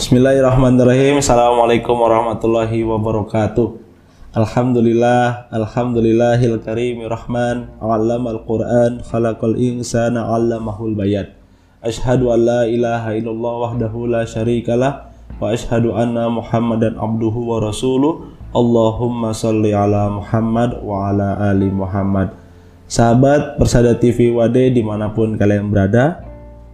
Bismillahirrahmanirrahim. Assalamualaikum warahmatullahi wabarakatuh. Alhamdulillah, alhamdulillahil karim rahman, al Qur'an, khalaqal insana, 'allamahul bayan. Ashhadu an la ilaha illallah wahdahu la syarikalah wa ashhadu anna Muhammadan abduhu wa rasuluh. Allahumma salli ala Muhammad wa ala ali Muhammad. Sahabat Persada TV Wade di mana pun kalian berada,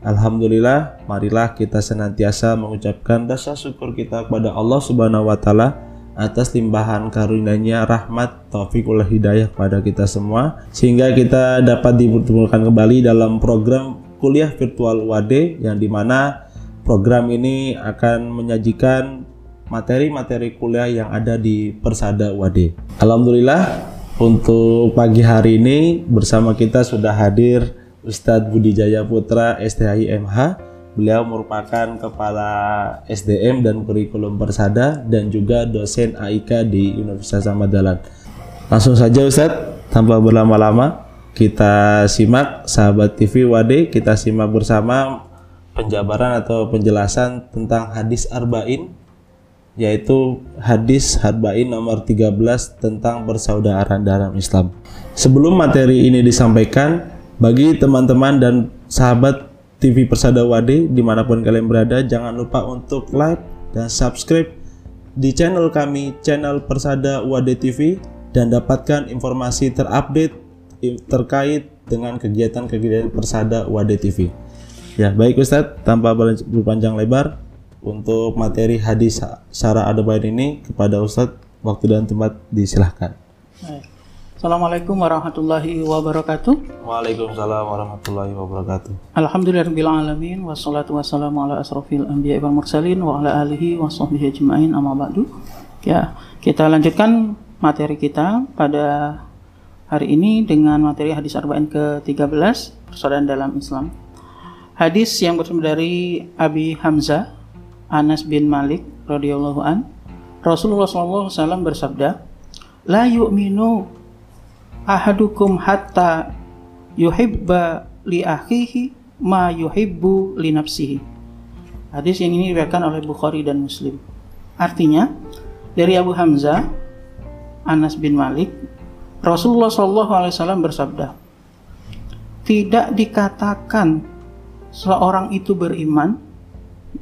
Alhamdulillah, marilah kita senantiasa mengucapkan rasa syukur kita kepada Allah Subhanahu wa taala atas limpahan karunia-Nya rahmat taufikul hidayah kepada kita semua sehingga kita dapat dipertemukan kembali dalam program kuliah virtual UAD yang di mana program ini akan menyajikan materi-materi kuliah yang ada di Persada UAD. Alhamdulillah untuk pagi hari ini bersama kita sudah hadir Ustadz Budi Jaya Putra STHI MH Beliau merupakan kepala SDM dan kurikulum Persada dan juga dosen AIK di Universitas Samadalan. Langsung saja Ustadz, tanpa berlama-lama, kita simak sahabat TV Wade, kita simak bersama penjabaran atau penjelasan tentang hadis Arba'in yaitu hadis Arba'in nomor 13 tentang persaudaraan dalam Islam. Sebelum materi ini disampaikan, bagi teman-teman dan sahabat TV Persada Wade di mana pun kalian berada jangan lupa untuk like dan subscribe di channel kami channel Persada Wade TV dan dapatkan informasi terupdate terkait dengan kegiatan-kegiatan Persada Wade TV ya baik Ustadz tanpa berpanjang lebar untuk materi hadis Syara Adabain ini kepada Ustadz waktu dan tempat disilahkan Baik. Assalamualaikum warahmatullahi wabarakatuh. Waalaikumsalam warahmatullahi wabarakatuh. Alhamdulillahirabbil wassalatu wassalamu ala asrofil anbiya wal mursalin wa ala alihi wa sahbihi ajmain amma ba'du. Ya, kita lanjutkan materi kita pada hari ini dengan materi hadis arba'in ke-13 persaudaraan dalam Islam. Hadis yang bersumber dari Abi Hamzah Anas bin Malik radhiyallahu an Rasulullah SAW bersabda, "La yu'minu ahadukum hatta yuhibba li akhihi ma yuhibbu li nafsihi. Hadis yang ini diriwayatkan oleh Bukhari dan Muslim. Artinya dari Abu Hamzah Anas bin Malik Rasulullah SAW bersabda tidak dikatakan seorang itu beriman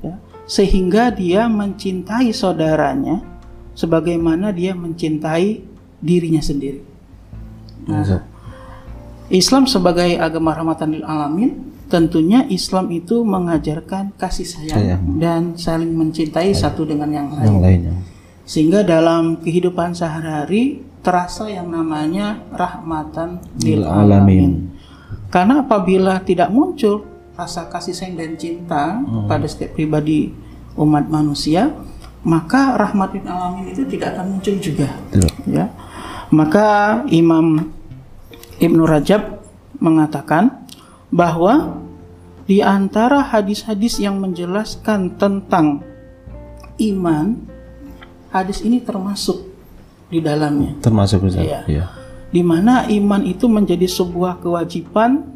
ya, sehingga dia mencintai saudaranya sebagaimana dia mencintai dirinya sendiri. Nah, Islam sebagai agama rahmatan lil alamin, tentunya Islam itu mengajarkan kasih sayang, sayang. dan saling mencintai sayang. satu dengan yang lain. Yang lainnya. Sehingga dalam kehidupan sehari-hari terasa yang namanya rahmatan lil alamin. Karena apabila tidak muncul rasa kasih sayang dan cinta hmm. pada setiap pribadi umat manusia, maka rahmat lil alamin itu tidak akan muncul juga. Betul. Ya. Maka Imam Ibnu Rajab mengatakan bahwa di antara hadis-hadis yang menjelaskan tentang iman, hadis ini termasuk di dalamnya. Termasuk Ustaz. Ya. ya. Di mana iman itu menjadi sebuah kewajiban,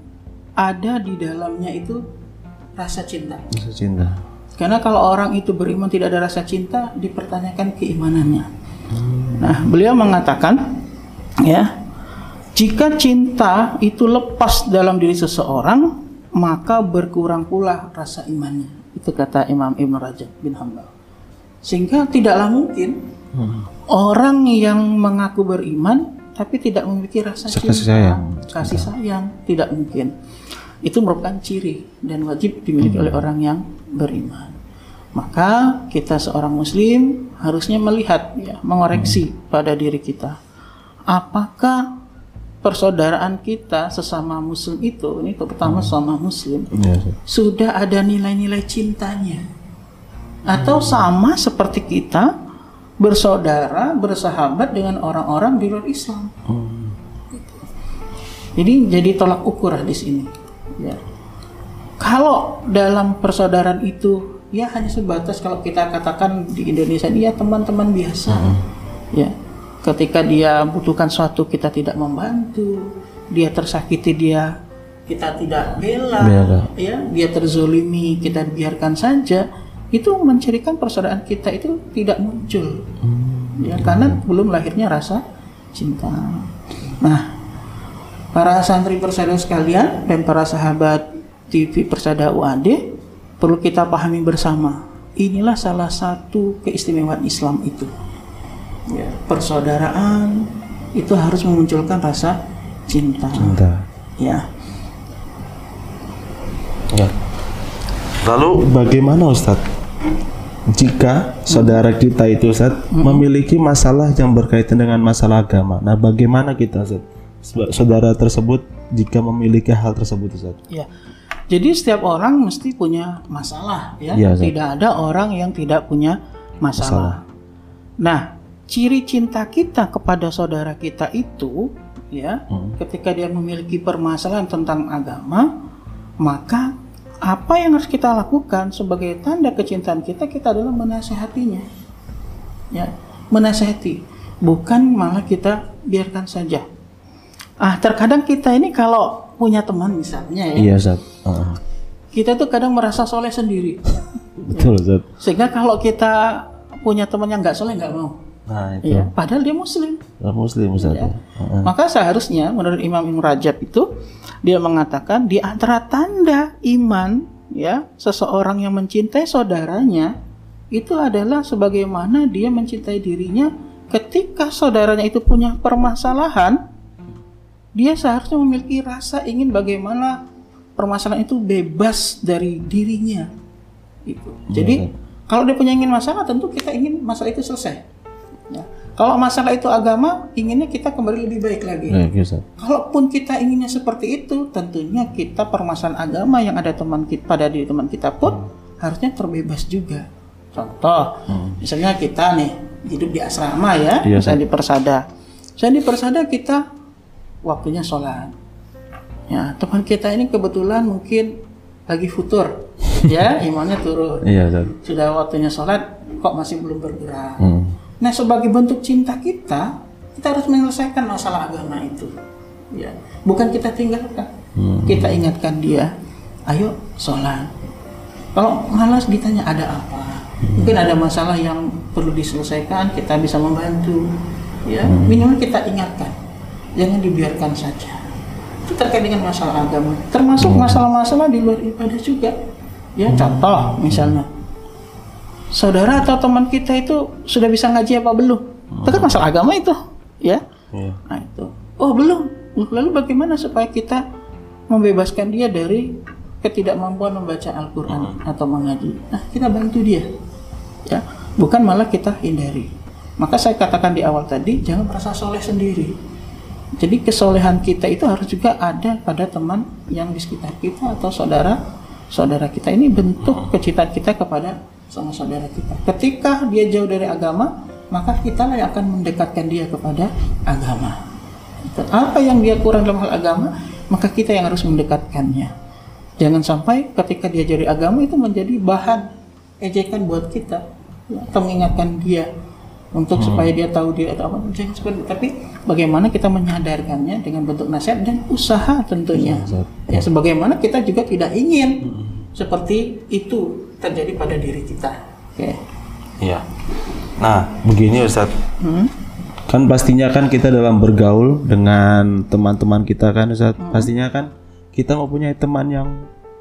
ada di dalamnya itu rasa cinta. Rasa cinta. Karena kalau orang itu beriman tidak ada rasa cinta, dipertanyakan keimanannya. Hmm. Nah, beliau mengatakan, ya, jika cinta itu lepas dalam diri seseorang, maka berkurang pula rasa imannya. Itu kata Imam Ibn Rajab bin Hambal. Sehingga tidaklah mungkin hmm. orang yang mengaku beriman tapi tidak memiliki rasa cinta, kasih sayang, kasih sayang tidak mungkin. Itu merupakan ciri dan wajib dimiliki hmm. oleh orang yang beriman. Maka kita seorang muslim harusnya melihat ya, mengoreksi hmm. pada diri kita. Apakah persaudaraan kita sesama muslim itu ini pertama hmm. sesama muslim ya, sudah ada nilai-nilai cintanya atau hmm. sama seperti kita bersaudara bersahabat dengan orang-orang di luar Islam hmm. jadi jadi tolak ukur di sini ya kalau dalam persaudaraan itu ya hanya sebatas kalau kita katakan di Indonesia ini ya teman-teman biasa hmm. ya ketika dia butuhkan suatu kita tidak membantu dia tersakiti dia kita tidak bela, bela. ya dia terzolimi kita biarkan saja itu mencirikan persaudaraan kita itu tidak muncul. Ya, karena belum lahirnya rasa cinta. Nah, para santri persada sekalian dan para sahabat TV Persada UAD perlu kita pahami bersama. Inilah salah satu keistimewaan Islam itu. Ya, persaudaraan itu harus memunculkan rasa cinta. Cinta. Ya. Ya. Lalu bagaimana Ustadz jika saudara kita itu Ustadz memiliki masalah yang berkaitan dengan masalah agama? Nah, bagaimana kita Ustadz? Saudara tersebut jika memiliki hal tersebut Ustadz? Ya. Jadi setiap orang mesti punya masalah ya. Iya, Ustaz. tidak ada orang yang tidak punya masalah. Nah, ciri cinta kita kepada saudara kita itu ya, ketika dia memiliki permasalahan tentang agama, maka apa yang harus kita lakukan sebagai tanda kecintaan kita kita adalah menasehatinya. Ya, menasehati, bukan malah kita biarkan saja. Ah, terkadang kita ini kalau punya teman misalnya ya, Iya Ustadz. Heeh. kita tuh kadang merasa soleh sendiri. Betul Ustadz. Sehingga kalau kita punya teman yang nggak soleh nggak mau. Nah itu Ya, padahal dia muslim. Orang Muslim. Ya. Maka seharusnya menurut Imam Ibn Rajab itu dia mengatakan di antara tanda iman ya seseorang yang mencintai saudaranya itu adalah sebagaimana dia mencintai dirinya ketika saudaranya itu punya permasalahan dia seharusnya memiliki rasa ingin bagaimana permasalahan itu bebas dari dirinya itu. Jadi kalau dia punya ingin masalah tentu kita ingin masalah itu selesai. Ya. Kalau masalah itu agama, inginnya kita kembali lebih baik lagi. Baik Ustadz. Kalaupun kita inginnya seperti itu, tentunya kita permasalahan agama yang ada teman kita pada diri teman kita pun harusnya terbebas juga. Contoh, misalnya kita nih hidup di asrama ya, Iya, misalnya di Persada. Misalnya di Persada kita waktunya sholat. Ya, teman kita ini kebetulan mungkin lagi futur, ya, imannya turun. Iya. Sudah waktunya sholat, kok masih belum bergerak. Hmm. Nah, sebagai bentuk cinta kita, kita harus menyelesaikan masalah agama itu. Ya, bukan kita tinggalkan. Kita ingatkan dia, ayo sholat. Kalau malas ditanya ada apa, mungkin ada masalah yang perlu diselesaikan, kita bisa membantu. Ya, minimal kita ingatkan, jangan dibiarkan saja. Itu terkait dengan masalah agama, termasuk masalah-masalah di luar ibadah juga. Ya, contoh misalnya, saudara atau teman kita itu sudah bisa ngaji apa belum? Itu kan masalah agama itu, ya. Iya. Nah itu. Oh belum. Lalu bagaimana supaya kita membebaskan dia dari ketidakmampuan membaca Al-Quran atau mengaji? Nah kita bantu dia, ya. Bukan malah kita hindari. Maka saya katakan di awal tadi jangan merasa soleh sendiri. Jadi kesolehan kita itu harus juga ada pada teman yang di sekitar kita atau saudara saudara kita ini bentuk kecintaan kita kepada sama saudara kita. Ketika dia jauh dari agama, maka kita lah yang akan mendekatkan dia kepada agama. Apa yang dia kurang dalam hal agama, maka kita yang harus mendekatkannya. Jangan sampai ketika dia jadi agama itu menjadi bahan ejekan buat kita, ya, atau mengingatkan dia untuk supaya dia tahu dia atau apa. Jangan seperti itu. Tapi bagaimana kita menyadarkannya dengan bentuk nasihat dan usaha tentunya. Ustaz. Ya, sebagaimana kita juga tidak ingin seperti itu terjadi pada diri kita. Oke. Iya. Nah, begini Ustadz. Hmm? Kan pastinya kan kita dalam bergaul dengan teman-teman kita kan Ustadz. Pastinya kan kita mempunyai teman yang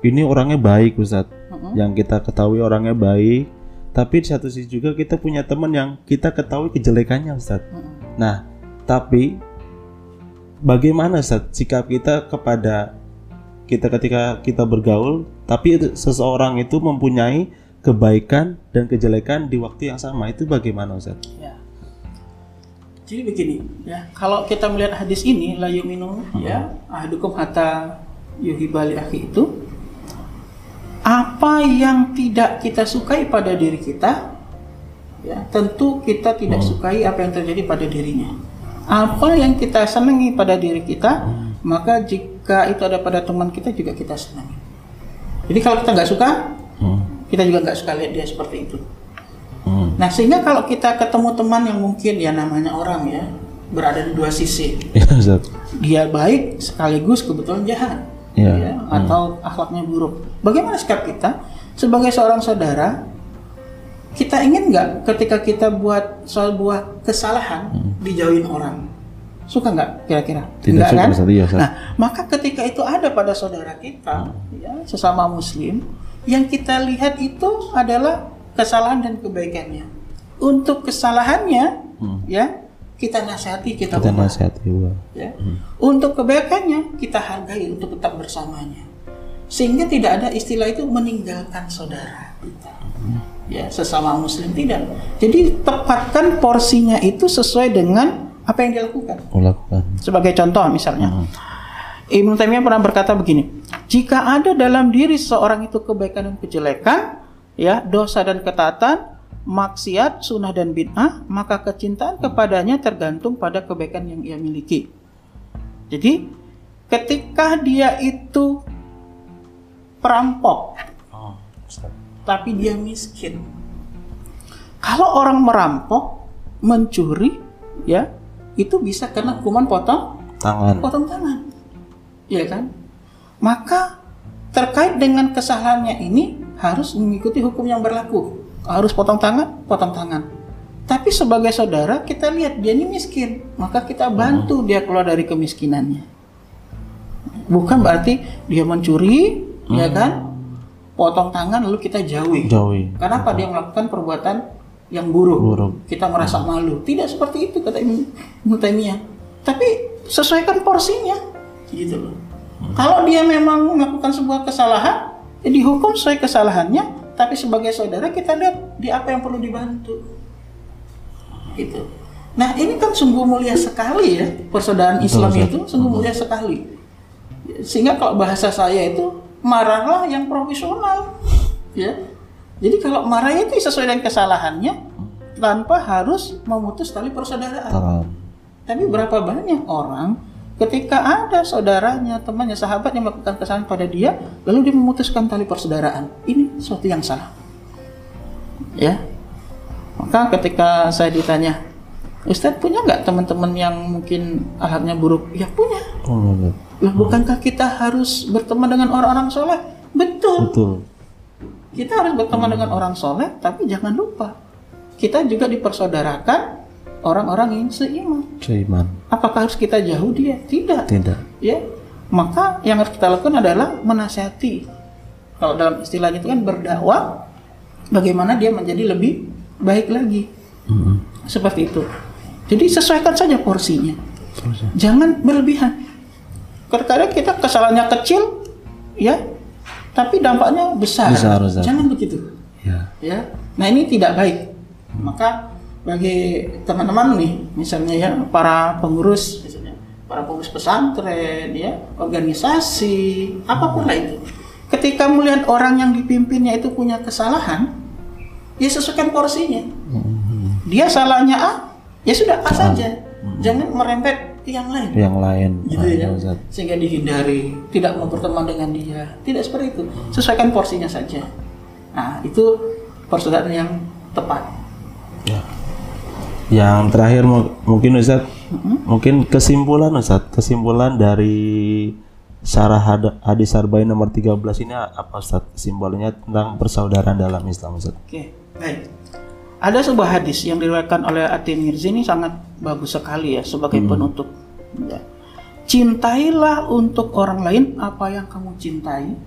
ini orangnya baik Ustadz. Yang kita ketahui orangnya baik. Tapi di satu sisi juga kita punya teman yang kita ketahui kejelekannya Ustadz. Nah, tapi bagaimana Ustadz sikap kita kepada kita ketika kita bergaul, tapi itu- seseorang itu mempunyai kebaikan dan kejelekan di waktu yang sama itu bagaimana Ustaz? Ya. Jadi begini, ya. Kalau kita melihat hadis ini, la yuminu, ya, ahadukum hatta yuhibali akhi itu apa yang tidak kita sukai pada diri kita, ya, tentu kita tidak sukai apa yang terjadi pada dirinya. Apa yang kita senangi pada diri kita, maka jika itu ada pada teman kita juga kita senangi. Jadi kalau kita nggak suka, kita juga nggak suka lihat dia seperti itu. Hmm. Nah sehingga kalau kita ketemu teman yang mungkin ya namanya orang ya berada di dua sisi, Ya Ustaz. dia baik sekaligus kebetulan jahat, Iya. ya, atau akhlaknya buruk. Bagaimana sikap kita sebagai seorang saudara? kita ingin nggak ketika kita buat sebuah kesalahan dijauhin orang? Suka nggak kira-kira? Tidak suka, kan? Iya. Nah, maka ketika itu ada pada saudara kita, ya, sesama muslim, yang kita lihat itu adalah kesalahan dan kebaikannya. Untuk kesalahannya, ya kita nasihati, kita, Kita ubah. nasihati ya. Untuk kebaikannya kita hargai untuk tetap bersamanya. Sehingga tidak ada istilah itu meninggalkan saudara kita. Ya, sesama muslim tidak. Jadi tepatkan porsinya itu sesuai dengan apa yang dilakukan. Melakukan. Sebagai contoh misalnya, Ibnu Taimiyah pernah berkata begini, jika ada dalam diri seorang itu kebaikan dan kejelekan, ya dosa dan ketaatan, maksiat, sunnah dan bid'ah, maka kecintaan kepadanya tergantung pada kebaikan yang ia miliki. Jadi, ketika dia itu perampok, Oh, tapi dia miskin. Kalau orang merampok, mencuri, ya itu bisa kena hukuman potong Tangan. potong tangan. Ya kan? Maka terkait dengan kesalahannya ini harus mengikuti hukum yang berlaku. Harus potong tangan, potong tangan. Tapi sebagai saudara kita lihat dia ini miskin, maka kita bantu dia keluar dari kemiskinannya. Bukan berarti dia mencuri, ya kan? Potong tangan lalu kita jauhi. Jauhi. Karena apa dia melakukan perbuatan yang buruk. Buruk. Kita merasa malu. Tidak seperti itu kata Ibnu Taimiyah. Tapi sesuaikan porsinya. Gitu loh. Kalau dia memang melakukan sebuah kesalahan, ya dihukum sesuai kesalahannya, tapi sebagai saudara kita lihat di apa yang perlu dibantu. Gitu. Nah, ini kan sungguh mulia sekali ya persaudaraan Islam itu sungguh mulia sekali. Sehingga kalau bahasa saya itu marahlah yang profesional. Ya. Jadi kalau marahnya itu sesuai dengan kesalahannya tanpa harus memutus tali persaudaraan. Tapi berapa banyak orang ketika ada saudaranya, temannya, sahabat yang melakukan kesalahan pada dia, lalu dia memutuskan tali persaudaraan. Ini sesuatu yang salah. Ya. Maka ketika saya ditanya, Ustadz punya nggak teman-teman yang mungkin alatnya buruk? Ya punya. Oh. Lah bukankah kita harus berteman dengan orang-orang soleh? Betul. Betul. Kita harus berteman dengan orang soleh, tapi jangan lupa kita juga dipersaudarakan orang-orang yang seiman. Seiman. Apakah harus kita jauh dia? Tidak. Tidak. Ya, maka yang harus kita lakukan adalah menasihati. Kalau dalam istilahnya itu kan berdakwah, bagaimana dia menjadi lebih baik lagi. Mm-mm. Seperti itu. Jadi sesuaikan saja porsinya. Ya. Jangan berlebihan. Kadang-kadang kita kesalahannya kecil, ya, tapi dampaknya besar. Besar, Ustaz. Jangan begitu. Ya. Ya, nah ini tidak baik. Maka bagi teman-teman nih, misalnya ya para pengurus, misalnya para pengurus pesantren, ya organisasi, apa pun lah itu. Ketika melihat orang yang dipimpinnya itu punya kesalahan, ya sesuaikan porsinya. Dia salahnya A, ya sudah A saja. Jangan merempet ke yang lain Yang lain. gitu Ah, ya Ustaz. sehingga dihindari tidak memperteman dengan dia tidak seperti itu sesuaikan porsinya saja nah itu persaudaraan yang tepat Ya. Yang terakhir mu- mungkin Ustaz, mungkin kesimpulan Ustaz, kesimpulan dari syarah had- hadis arba'in nomor 13 ini apa Ustaz? Kesimpulannya tentang persaudaraan dalam Islam Ustaz. oke baik ada sebuah hadis yang diriwayatkan oleh Atim Mirzi ini sangat bagus sekali ya sebagai penutup Ya. cintailah untuk orang lain apa yang kamu cintai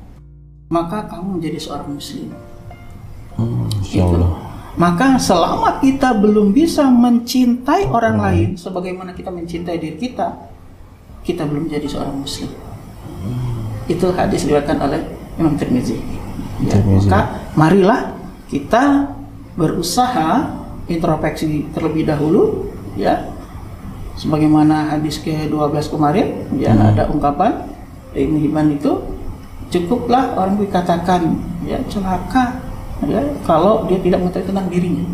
maka kamu menjadi seorang muslim Hmm, Insya Allah. Maka selama kita belum bisa mencintai orang lain sebagaimana kita mencintai diri kita, kita belum jadi seorang muslim. Itu hadis diriwayatkan oleh Imam Tirmizi. Ya, Tirmizi. maka marilah kita berusaha introspeksi terlebih dahulu ya. Sebagaimana hadis ke-12 kemarin ya ada ungkapan Ibnu Hibban itu cukuplah orang dikatakan ya celaka ya kalau dia tidak mengetahui tentang dirinya.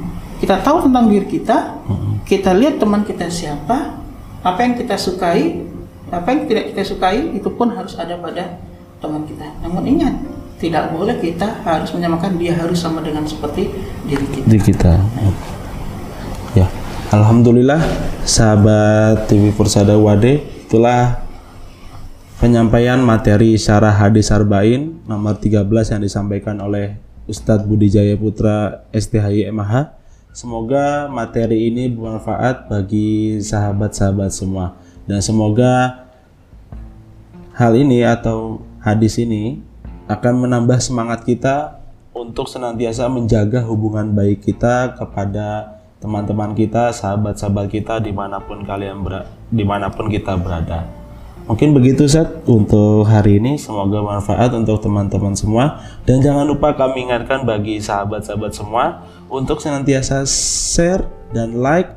Kita tahu tentang diri kita, kita lihat teman kita siapa, apa yang kita sukai, apa yang tidak kita sukai itu pun harus ada pada teman kita. Namun ingat, tidak boleh kita harus menyamakan dia harus sama dengan seperti diri kita. Di kita. Ya. Alhamdulillah sahabat TV Persada Wade itulah penyampaian materi syarah hadis arba'in nomor 13 yang disampaikan oleh Ustadz Budi Jaya Putra STHI MH. Semoga materi ini bermanfaat bagi sahabat-sahabat semua dan semoga hal ini atau hadis ini akan menambah semangat kita untuk senantiasa menjaga hubungan baik kita kepada teman-teman kita, sahabat-sahabat kita di mana pun kalian ber di mana pun kita berada. Mungkin begitu set untuk hari ini. Semoga bermanfaat untuk teman-teman semua. Dan jangan lupa kami ingatkan bagi sahabat-sahabat semua untuk senantiasa share dan like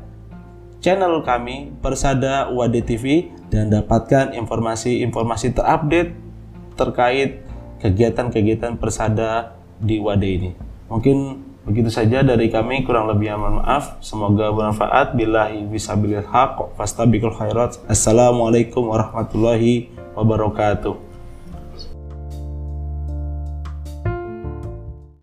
channel kami Persada UAD TV dan dapatkan informasi-informasi terupdate terkait kegiatan-kegiatan Persada di UAD ini. Mungkin Begitu saja dari kami kurang lebih mohon maaf. Semoga bermanfaat. Billahi bisabilil haq fastabikul khairat. Assalamualaikum warahmatullahi wabarakatuh.